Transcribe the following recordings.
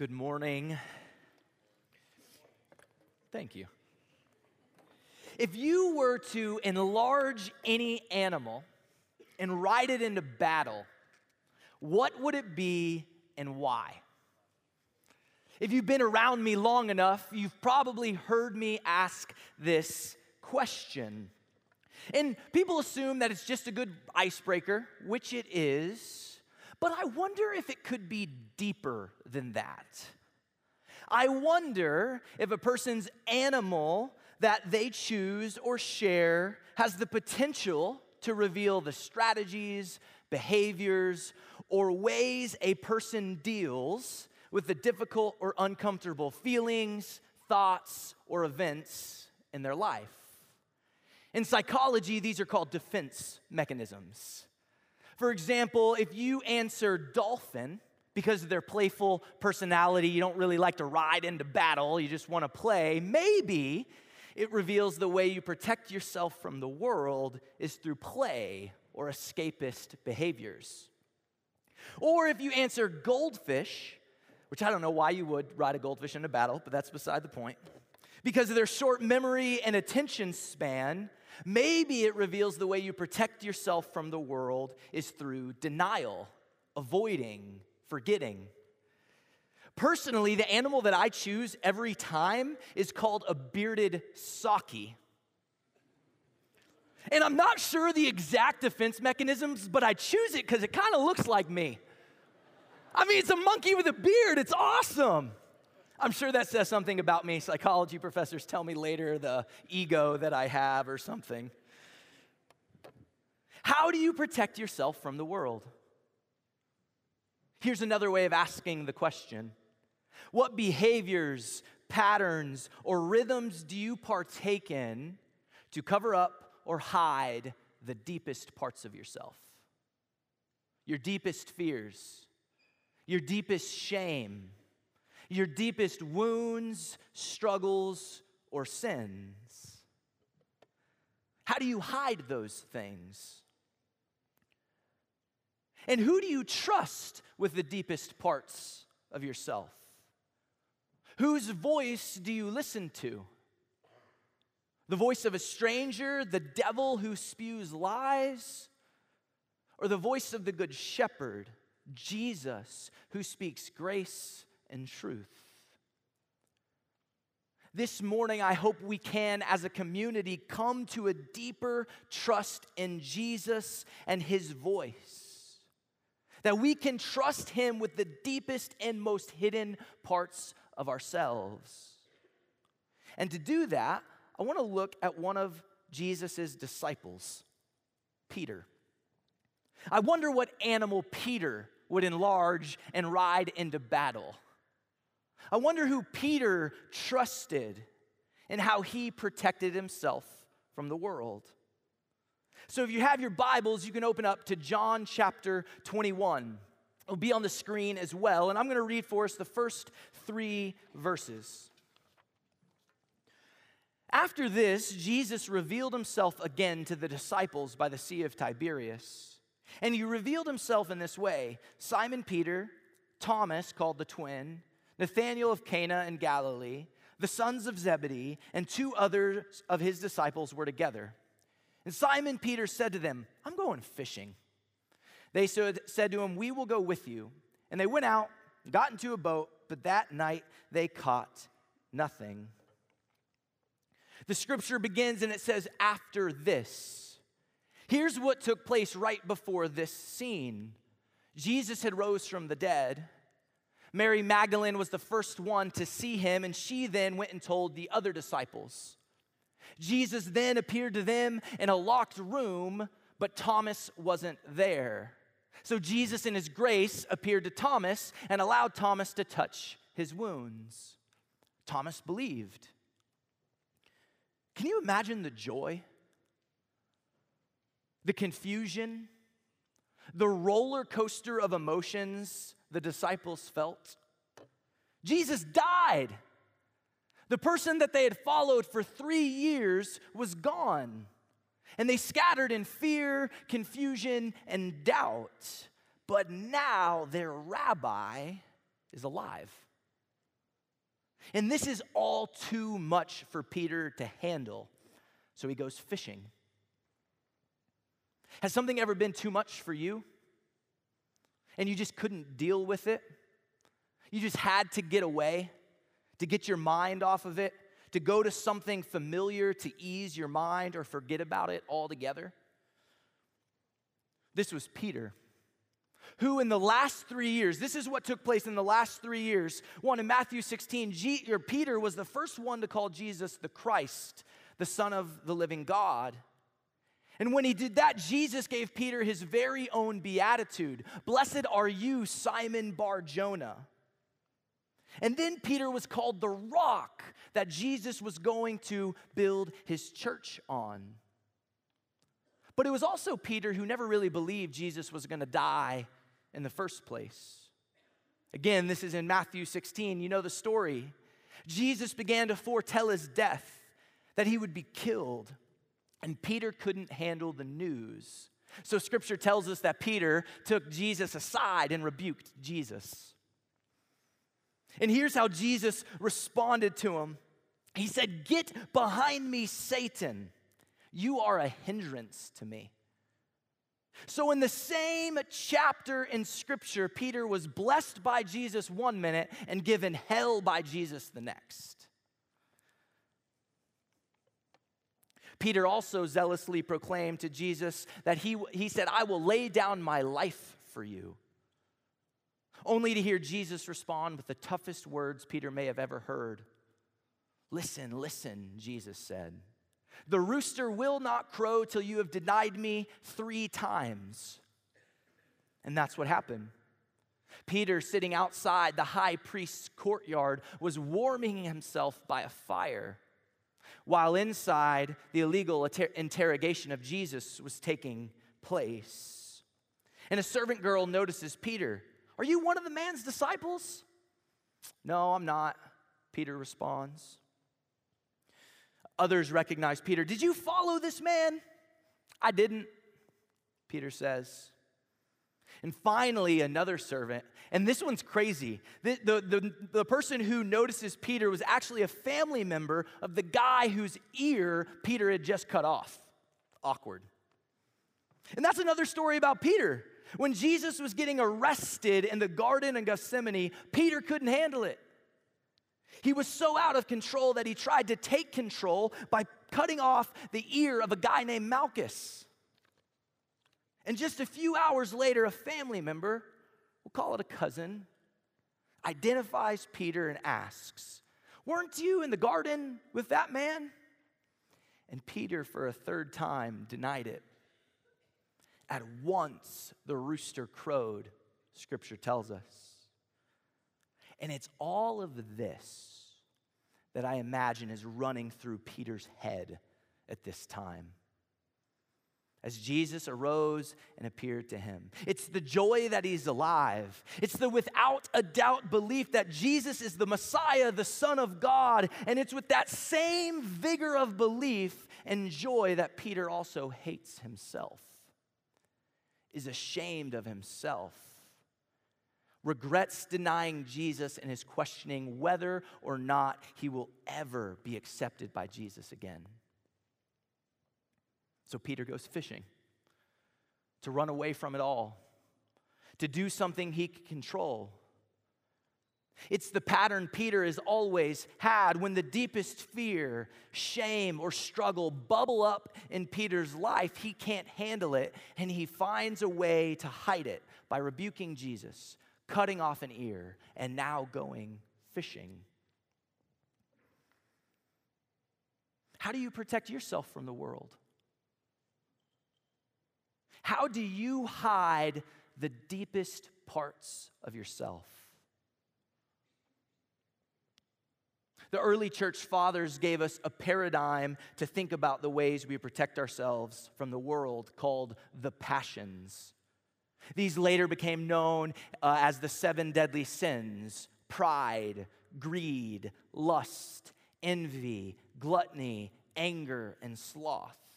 Good morning. Thank you. If you were to enlarge any animal and ride it into battle, what would it be and why? If you've been around me long enough, you've probably heard me ask this question. And people assume that it's just a good icebreaker, which it is, but I wonder if it could be deeper than that. I wonder if a person's animal that they choose or share has the potential to reveal the strategies, behaviors, or ways a person deals with the difficult or uncomfortable feelings, thoughts, or events in their life. In psychology, these are called defense mechanisms. For example, if you answer dolphin, because of their playful personality, you don't really like to ride into battle, you just want to play, maybe it reveals the way you protect yourself from the world is through play or escapist behaviors. Or if you answer goldfish, which I don't know why you would ride a goldfish into battle, but that's beside the point. Because of their short memory and attention span, maybe it reveals the way you protect yourself from the world is through denial, avoiding, forgetting. Personally, the animal that I choose every time is called a bearded saki. And I'm not sure the exact defense mechanisms, but I choose it because it kind of looks like me. I mean, it's a monkey with a beard. It's awesome. I'm sure that says something about me. Psychology professors tell me later the ego that I have or something. How do you protect yourself from the world? Here's another way of asking the question What behaviors, patterns, or rhythms do you partake in to cover up or hide the deepest parts of yourself? Your deepest fears, your deepest shame, your deepest wounds, struggles, or sins? How do you hide those things? And who do you trust with the deepest parts of yourself? Whose voice do you listen to? The voice of a stranger, the devil who spews lies, or the voice of the good shepherd, Jesus, who speaks grace and truth? This morning, I hope we can, as a community, come to a deeper trust in Jesus and his voice that we can trust Him with the deepest and most hidden parts of ourselves. And to do that, I want to look at one of Jesus' disciples, Peter. I wonder what animal Peter would enlarge and ride into battle. I wonder who Peter trusted and how he protected himself from the world. So if you have your Bibles, you can open up to John chapter 21. It'll be on the screen as well. And I'm going to read for us the first three verses. After this, Jesus revealed himself again to the disciples by the Sea of Tiberias. And he revealed himself in this way Simon Peter, Thomas, called the twin, Nathanael of Cana in Galilee, the sons of Zebedee, and two others of his disciples were together. And Simon Peter said to them, I'm going fishing. They said to him, We will go with you. And they went out, got into a boat, but that night they caught nothing. The scripture begins and it says, After this. Here's what took place right before this scene Jesus had rose from the dead. Mary Magdalene was the first one to see him, and she then went and told the other disciples. Jesus then appeared to them in a locked room, but Thomas wasn't there. So Jesus, in his grace, appeared to Thomas and allowed Thomas to touch his wounds. Thomas believed. Can you imagine the joy, the confusion, the roller coaster of emotions the disciples felt? Jesus died. The person that they had followed for three years was gone. And they scattered in fear, confusion, and doubt. But now their rabbi is alive. And this is all too much for Peter to handle. So he goes fishing. Has something ever been too much for you? And you just couldn't deal with it? You just had to get away, to get your mind off of it, to go to something familiar to ease your mind or forget about it altogether? This was Peter who in the last three years, this is what took place in the last three years. One in Matthew 16, G, Peter was the first one to call Jesus the Christ, the Son of the living God. And when he did that, Jesus gave Peter his very own beatitude Blessed are you, Simon Bar Jonah. And then Peter was called the rock that Jesus was going to build his church on. But it was also Peter who never really believed Jesus was going to die in the first place. Again, this is in Matthew 16. You know the story. Jesus began to foretell his death, that he would be killed, and Peter couldn't handle the news. So scripture tells us that Peter took Jesus aside and rebuked Jesus. And here's how Jesus responded to him He said, Get behind me, Satan. You are a hindrance to me. So, in the same chapter in Scripture, Peter was blessed by Jesus one minute and given hell by Jesus the next. Peter also zealously proclaimed to Jesus that he, he said, I will lay down my life for you. Only to hear Jesus respond with the toughest words Peter may have ever heard. Listen, listen, Jesus said. The rooster will not crow till you have denied me three times. And that's what happened. Peter, sitting outside the high priest's courtyard, was warming himself by a fire, while inside the illegal inter- interrogation of Jesus was taking place. And a servant girl notices Peter. Are you one of the man's disciples? No, I'm not, Peter responds. Others recognize Peter. Did you follow this man? I didn't, Peter says. And finally, another servant, and this one's crazy. The, the, the, the, person who notices Peter was actually a family member of the guy whose ear Peter had just cut off. Awkward. And that's another story about Peter. When Jesus was getting arrested in the Garden of Gethsemane, Peter couldn't handle it. He was so out of control that he tried to take control by cutting off the ear of a guy named Malchus. And just a few hours later, a family member, we'll call it a cousin, identifies Peter and asks, Weren't you in the garden with that man? And Peter, for a third time, denied it. At once the rooster crowed, scripture tells us. And it's all of this that I imagine is running through Peter's head at this time as Jesus arose and appeared to him. It's the joy that he's alive. It's the without a doubt belief that Jesus is the Messiah, the Son of God. And it's with that same vigor of belief and joy that Peter also hates himself, is ashamed of himself regrets denying Jesus and is questioning whether or not he will ever be accepted by Jesus again. So Peter goes fishing to run away from it all, to do something he can control. It's the pattern Peter has always had when the deepest fear, shame, or struggle bubble up in Peter's life, he can't handle it, and he finds a way to hide it by rebuking Jesus, cutting off an ear, and now going fishing. How do you protect yourself from the world? How do you hide the deepest parts of yourself? The early church fathers gave us a paradigm to think about the ways we protect ourselves from the world called the passions. These later became known uh, as the seven deadly sins pride, greed, lust, envy, gluttony, anger, and sloth.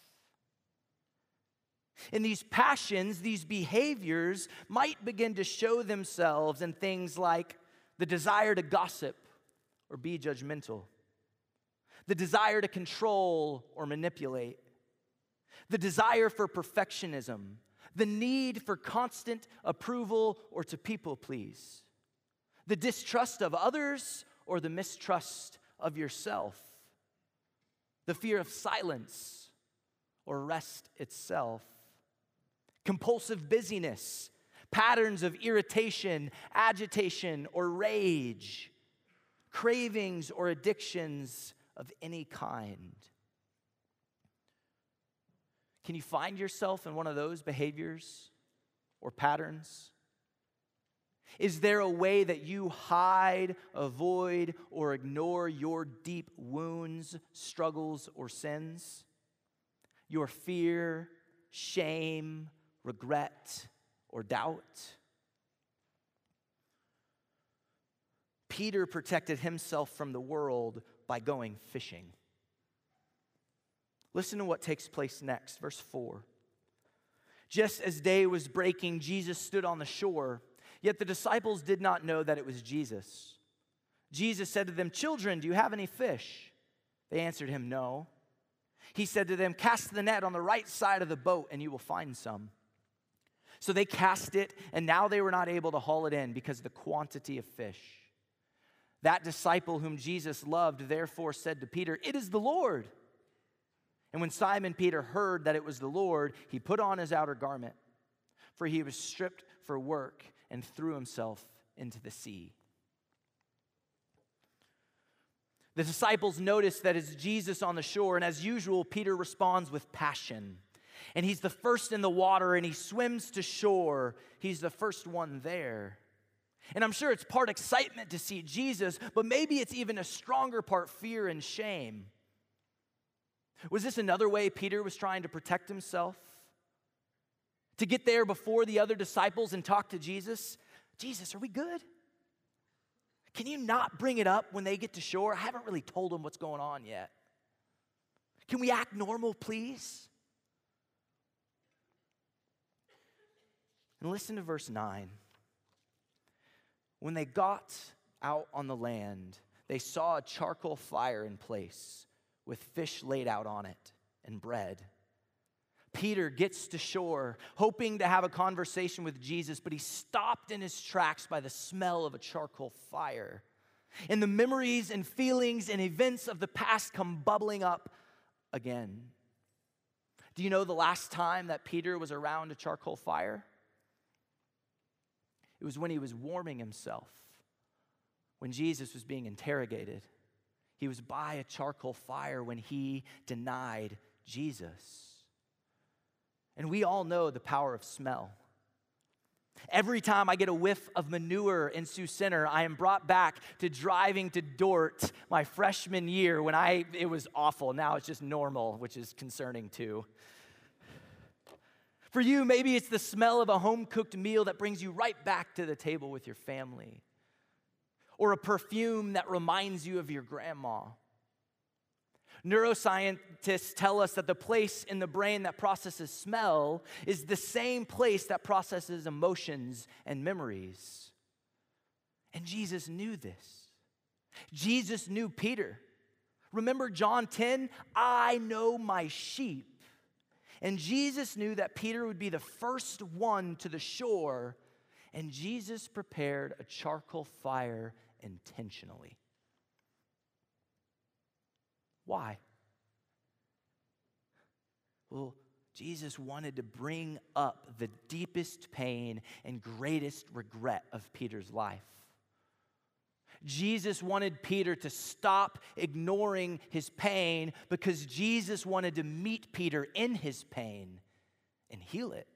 And these passions, these behaviors might begin to show themselves in things like the desire to gossip or be judgmental, the desire to control or manipulate, the desire for perfectionism, the need for constant approval or to people please, the distrust of others or the mistrust of yourself, the fear of silence or rest itself, compulsive busyness, patterns of irritation, agitation, or rage, cravings or addictions of any kind. Can you find yourself in one of those behaviors or patterns? Is there a way that you hide, avoid, or ignore your deep wounds, struggles, or sins? Your fear, shame, regret, or doubt? Peter protected himself from the world by going fishing. Listen to what takes place next, verse 4. Just as day was breaking, Jesus stood on the shore, yet the disciples did not know that it was Jesus. Jesus said to them, Children, do you have any fish? They answered him, No. He said to them, Cast the net on the right side of the boat, and you will find some. So they cast it, and now they were not able to haul it in because of the quantity of fish. That disciple whom Jesus loved therefore said to Peter, It is the Lord. And when Simon Peter heard that it was the Lord, he put on his outer garment, for he was stripped for work, and threw himself into the sea. The disciples notice that it's Jesus on the shore, and as usual, Peter responds with passion. And he's the first in the water, and he swims to shore. He's the first one there. And I'm sure it's part excitement to see Jesus, but maybe it's even a stronger part fear and shame. Was this another way Peter was trying to protect himself? To get there before the other disciples and talk to Jesus? Jesus, are we good? Can you not bring it up when they get to shore? I haven't really told them what's going on yet. Can we act normal, please? And listen to verse 9. When they got out on the land, they saw a charcoal fire in place with fish laid out on it and bread. Peter gets to shore, hoping to have a conversation with Jesus, but he's stopped in his tracks by the smell of a charcoal fire. And the memories and feelings and events of the past come bubbling up again. Do you know the last time that Peter was around a charcoal fire? It was when he was warming himself, when Jesus was being interrogated. He was by a charcoal fire when he denied Jesus. And we all know the power of smell. Every time I get a whiff of manure in Sioux Center, I am brought back to driving to Dordt my freshman year when I it was awful. Now it's just normal, which is concerning too. For you, maybe it's the smell of a home cooked meal that brings you right back to the table with your family, or a perfume that reminds you of your grandma. Neuroscientists tell us that the place in the brain that processes smell is the same place that processes emotions and memories. And Jesus knew this. Jesus knew Peter. Remember John 10? I know my sheep and Jesus knew that Peter would be the first one to the shore, and Jesus prepared a charcoal fire intentionally. Why? Well, Jesus wanted to bring up the deepest pain and greatest regret of Peter's life. Jesus wanted Peter to stop ignoring his pain because Jesus wanted to meet Peter in his pain and heal it.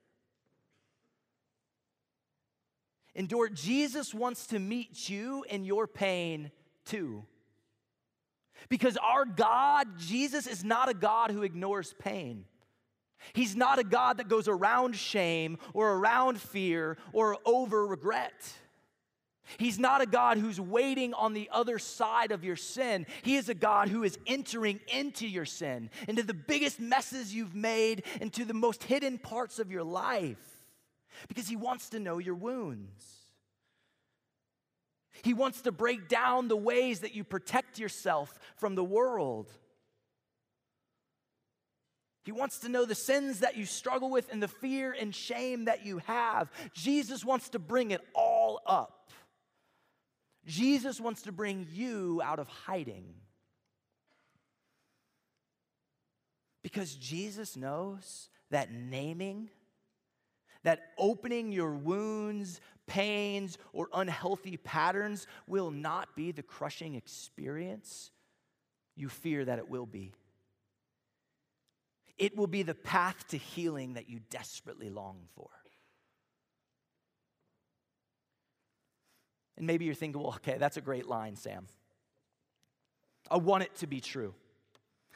Endure, Jesus wants to meet you in your pain too. Because our God, Jesus, is not a God who ignores pain. He's not a God that goes around shame or around fear or over regret. He's not a God who's waiting on the other side of your sin. He is a God who is entering into your sin, into the biggest messes you've made, into the most hidden parts of your life, because He wants to know your wounds. He wants to break down the ways that you protect yourself from the world. He wants to know the sins that you struggle with and the fear and shame that you have. Jesus wants to bring it all up. Jesus wants to bring you out of hiding. Because Jesus knows that naming, that opening your wounds, pains, or unhealthy patterns will not be the crushing experience you fear that it will be. It will be the path to healing that you desperately long for. And maybe you're thinking, well, okay, that's a great line, Sam. I want it to be true.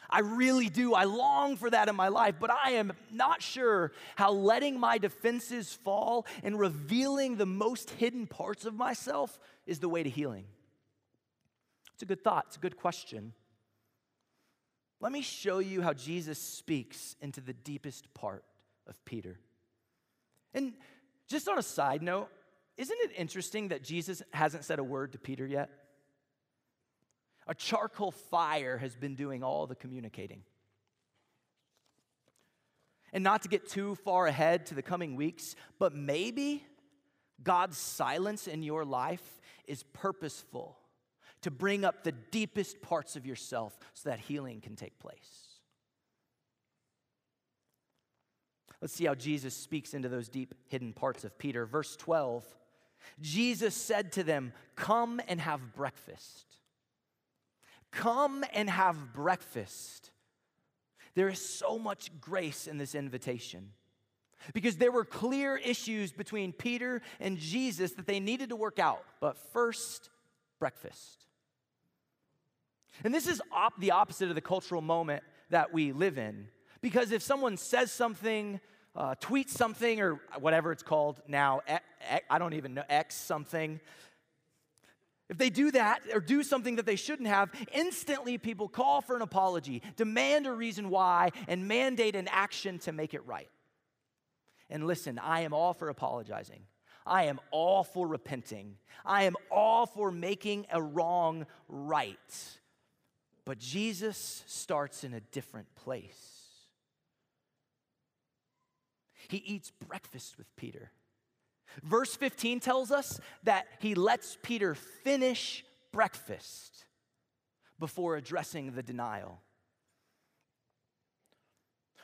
I really do. I long for that in my life, but I am not sure how letting my defenses fall and revealing the most hidden parts of myself is the way to healing. It's a good thought, it's a good question. Let me show you how Jesus speaks into the deepest part of Peter. And just on a side note, isn't it interesting that Jesus hasn't said a word to Peter yet? A charcoal fire has been doing all the communicating. And not to get too far ahead to the coming weeks, but maybe God's silence in your life is purposeful to bring up the deepest parts of yourself so that healing can take place. Let's see how Jesus speaks into those deep hidden parts of Peter. Verse 12 Jesus said to them, Come and have breakfast. Come and have breakfast. There is so much grace in this invitation because there were clear issues between Peter and Jesus that they needed to work out. But first, breakfast. And this is op- the opposite of the cultural moment that we live in. Because if someone says something, uh, tweets something, or whatever it's called now, I don't even know, X something, if they do that or do something that they shouldn't have, instantly people call for an apology, demand a reason why, and mandate an action to make it right. And listen, I am all for apologizing. I am all for repenting. I am all for making a wrong right. But Jesus starts in a different place. He eats breakfast with Peter. Verse 15 tells us that he lets Peter finish breakfast before addressing the denial.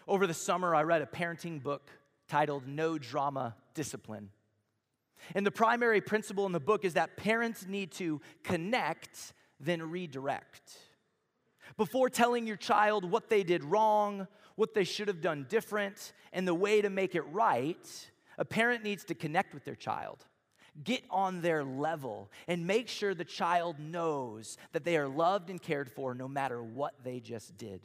Over the summer, I read a parenting book titled No Drama Discipline. And the primary principle in the book is that parents need to connect, then redirect. Before telling your child what they did wrong, what they should have done different, and the way to make it right, a parent needs to connect with their child, get on their level, and make sure the child knows that they are loved and cared for no matter what they just did.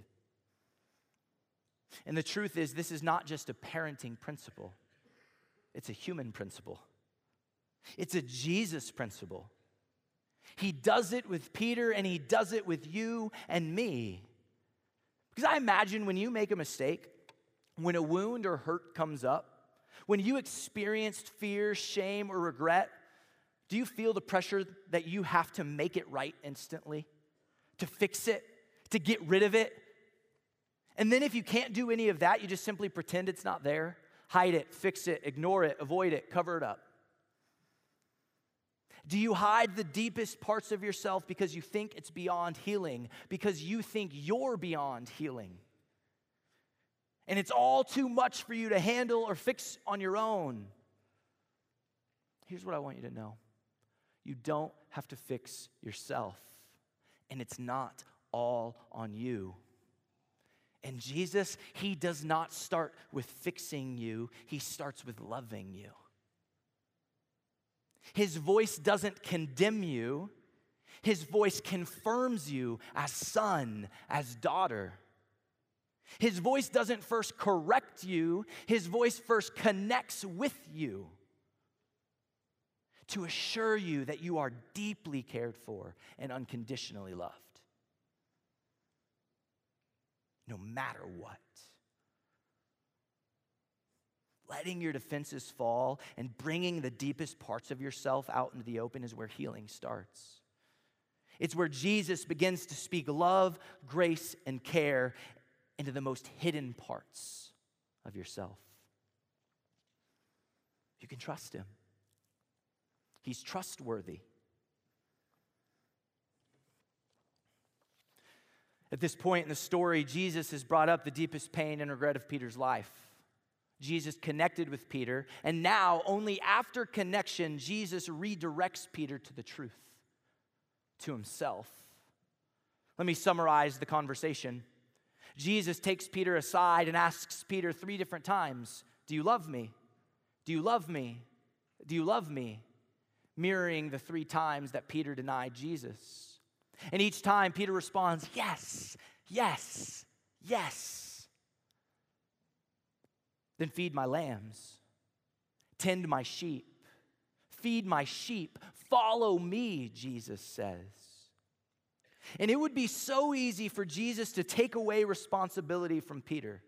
And the truth is, this is not just a parenting principle, it's a human principle. It's a Jesus principle. He does it with Peter and he does it with you and me. Because I imagine when you make a mistake, when a wound or hurt comes up, when you experienced fear, shame, or regret, do you feel the pressure that you have to make it right instantly? To fix it? To get rid of it? And then if you can't do any of that, you just simply pretend it's not there? Hide it, fix it, ignore it, avoid it, cover it up. Do you hide the deepest parts of yourself because you think it's beyond healing, because you think you're beyond healing? and it's all too much for you to handle or fix on your own. Here's what I want you to know you don't have to fix yourself, and it's not all on you. And Jesus, He does not start with fixing you, He starts with loving you. His voice doesn't condemn you, His voice confirms you as son, as daughter. His voice doesn't first correct you, his voice first connects with you to assure you that you are deeply cared for and unconditionally loved. No matter what. Letting your defenses fall and bringing the deepest parts of yourself out into the open is where healing starts. It's where Jesus begins to speak love, grace, and care into the most hidden parts of yourself. You can trust him, he's trustworthy. At this point in the story, Jesus has brought up the deepest pain and regret of Peter's life. Jesus connected with Peter, and now, only after connection, Jesus redirects Peter to the truth, to himself. Let me summarize the conversation. Jesus takes Peter aside and asks Peter three different times Do you love me? Do you love me? Do you love me? Mirroring the three times that Peter denied Jesus. And each time Peter responds, Yes, yes, yes. Then feed my lambs, tend my sheep, feed my sheep, follow me, Jesus says. And it would be so easy for Jesus to take away responsibility from Peter,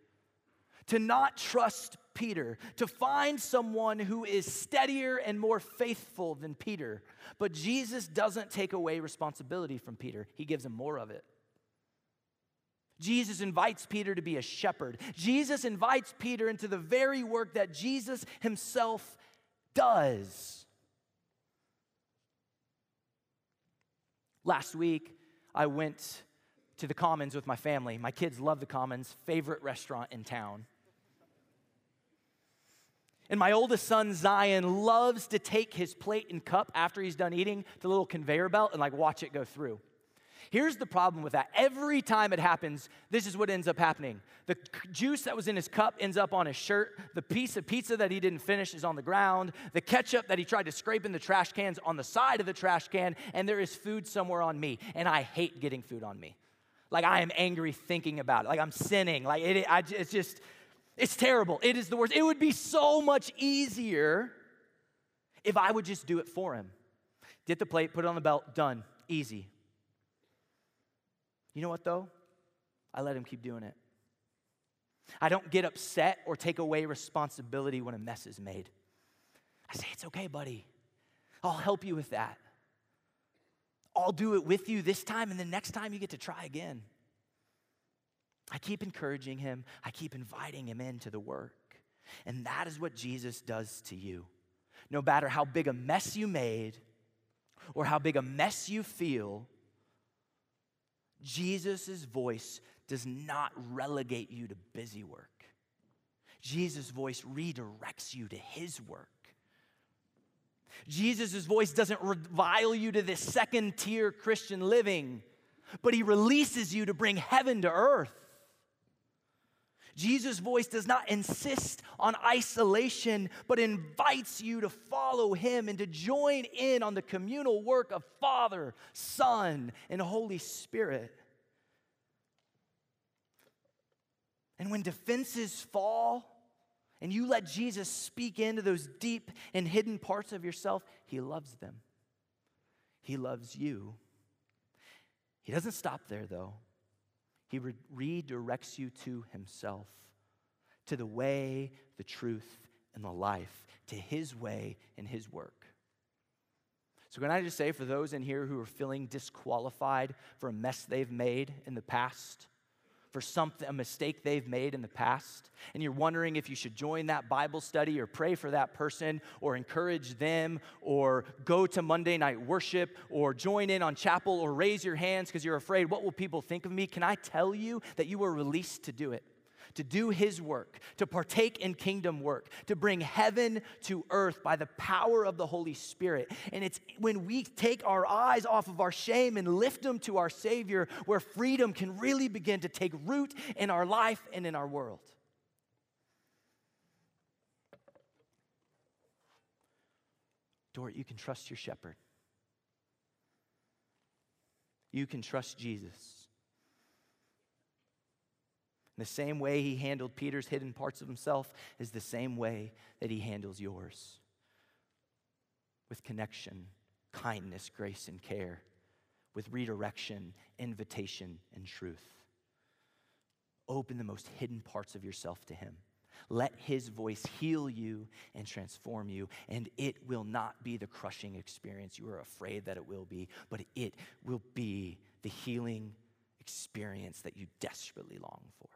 to not trust Peter, to find someone who is steadier and more faithful than Peter. But Jesus doesn't take away responsibility from Peter, he gives him more of it. Jesus invites Peter to be a shepherd. Jesus invites Peter into the very work that Jesus himself does. Last week, I went to the Commons with my family. My kids love the Commons, favorite restaurant in town. And my oldest son, Zion, loves to take his plate and cup after he's done eating to the little conveyor belt and like watch it go through. Here's the problem with that. Every time it happens, this is what ends up happening. The juice that was in his cup ends up on his shirt. The piece of pizza that he didn't finish is on the ground. The ketchup that he tried to scrape in the trash cans on the side of the trash can. And there is food somewhere on me. And I hate getting food on me. Like I am angry thinking about it. Like I'm sinning. Like it, I, it's just, it's terrible. It is the worst. It would be so much easier if I would just do it for him. Get the plate, put it on the belt, done. Easy. You know what, though? I let him keep doing it. I don't get upset or take away responsibility when a mess is made. I say, It's okay, buddy. I'll help you with that. I'll do it with you this time, and the next time you get to try again. I keep encouraging him, I keep inviting him into the work. And that is what Jesus does to you. No matter how big a mess you made or how big a mess you feel, Jesus' voice does not relegate you to busy work. Jesus' voice redirects you to his work. Jesus' voice doesn't revile you to this second tier Christian living, but he releases you to bring heaven to earth. Jesus' voice does not insist on isolation, but invites you to follow him and to join in on the communal work of Father, Son, and Holy Spirit. And when defenses fall, and you let Jesus speak into those deep and hidden parts of yourself, He loves them. He loves you. He doesn't stop there, though. He re- redirects you to Himself, to the way, the truth, and the life, to His way and His work. So, can I just say for those in here who are feeling disqualified for a mess they've made in the past, for something, a mistake they've made in the past, and you're wondering if you should join that Bible study or pray for that person or encourage them or go to Monday night worship or join in on chapel or raise your hands because you're afraid, what will people think of me? Can I tell you that you were released to do it? To do his work, to partake in kingdom work, to bring heaven to earth by the power of the Holy Spirit. And it's when we take our eyes off of our shame and lift them to our Savior where freedom can really begin to take root in our life and in our world. Dordt, you can trust your shepherd. You can trust Jesus. And the same way he handled Peter's hidden parts of himself is the same way that he handles yours with connection, kindness, grace, and care, with redirection, invitation, and truth. Open the most hidden parts of yourself to him. Let his voice heal you and transform you, and it will not be the crushing experience you are afraid that it will be, but it will be the healing experience that you desperately long for.